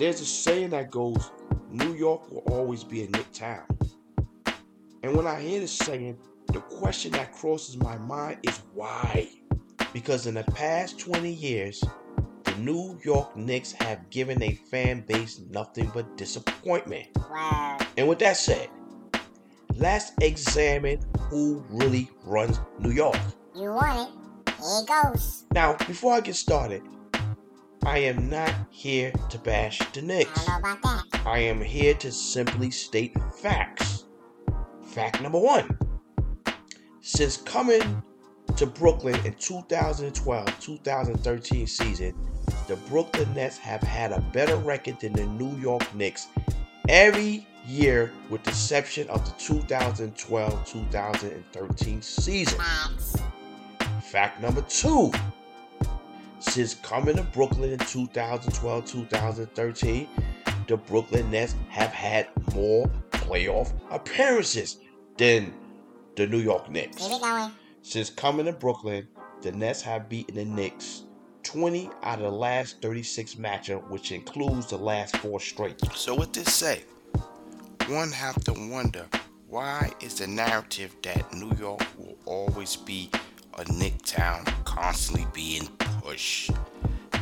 There's a saying that goes, New York will always be a Knick town. And when I hear this saying, the question that crosses my mind is why? Because in the past 20 years, the New York Knicks have given a fan base nothing but disappointment. Wow. And with that said, let's examine who really runs New York. You want it. Here it goes. Now, before I get started, I am not here to bash the Knicks. don't know about that. I am here to simply state facts. Fact number one Since coming to Brooklyn in 2012 2013 season, the Brooklyn Nets have had a better record than the New York Knicks every year, with the exception of the 2012 2013 season. Fact number two. Since coming to Brooklyn in 2012 2013, the Brooklyn Nets have had more playoff appearances than the New York Knicks. Keep it going. Since coming to Brooklyn, the Nets have beaten the Knicks 20 out of the last 36 matchups, which includes the last four straight. So, with this say? One have to wonder why is the narrative that New York will always be a Knick town constantly being pushed?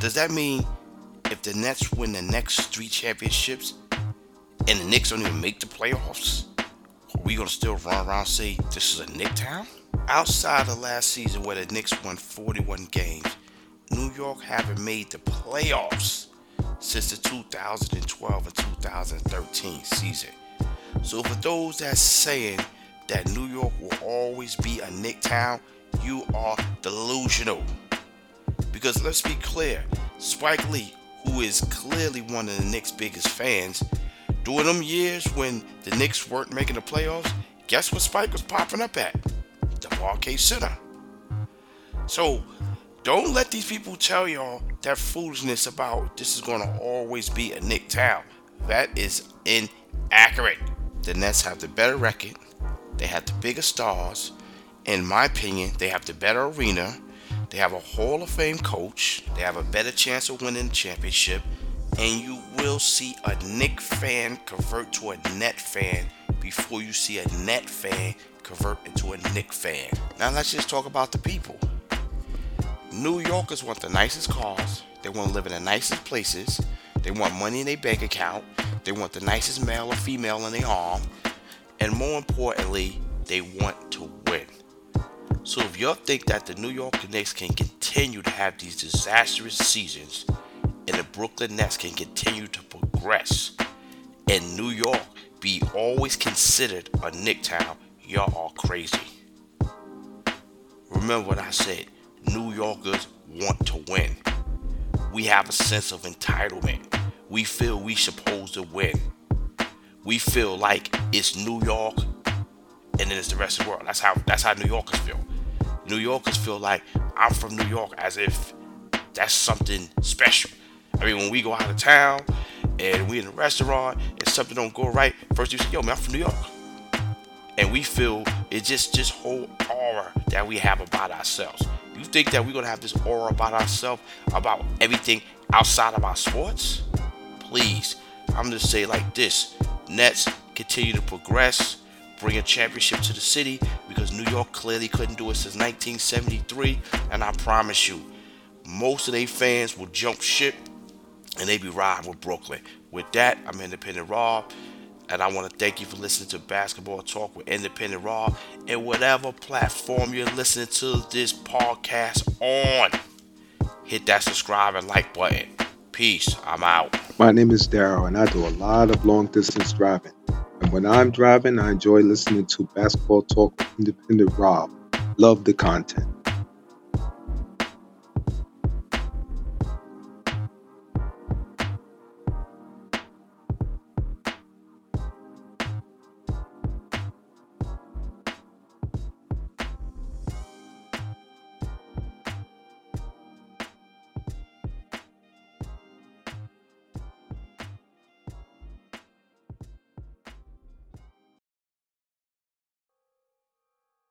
Does that mean if the Nets win the next three championships and the Knicks don't even make the playoffs, are we gonna still run around and say this is a Knick town? Outside of last season where the Knicks won 41 games, New York haven't made the playoffs since the 2012 and 2013 season. So for those that's saying that New York will always be a Knick town, you are delusional. Because let's be clear, Spike Lee, who is clearly one of the Knicks' biggest fans, during them years when the Knicks weren't making the playoffs, guess what Spike was popping up at? The Barclays Center. So don't let these people tell y'all that foolishness about this is going to always be a Knick town. That is inaccurate. The Nets have the better record. They have the bigger stars. In my opinion, they have the better arena. They have a Hall of Fame coach. They have a better chance of winning the championship. And you will see a Knick fan convert to a Net fan before you see a Net fan convert into a Knick fan. Now let's just talk about the people. New Yorkers want the nicest cars. They want to live in the nicest places. They want money in their bank account. They want the nicest male or female in their arm. And more importantly, they want to. So if y'all think that the New York Knicks can continue to have these disastrous seasons and the Brooklyn Nets can continue to progress and New York be always considered a Knick town, y'all are crazy. Remember what I said. New Yorkers want to win. We have a sense of entitlement. We feel we supposed to win. We feel like it's New York and then it's the rest of the world. That's how that's how New Yorkers feel. New Yorkers feel like I'm from New York as if that's something special. I mean, when we go out of town and we in a restaurant and something don't go right, first you say, "Yo, man, I'm from New York," and we feel it just just whole aura that we have about ourselves. You think that we're gonna have this aura about ourselves about everything outside of our sports? Please, I'm gonna say like this: Nets continue to progress, bring a championship to the city because New York clearly couldn't do it since 1973, and I promise you, most of their fans will jump ship and they be riding with Brooklyn. With that, I'm Independent Rob, and I want to thank you for listening to Basketball Talk with Independent Rob and whatever platform you're listening to this podcast on. Hit that subscribe and like button. Peace. I'm out. My name is Daryl, and I do a lot of long distance driving. When I'm driving, I enjoy listening to Basketball Talk Independent Rob. Love the content.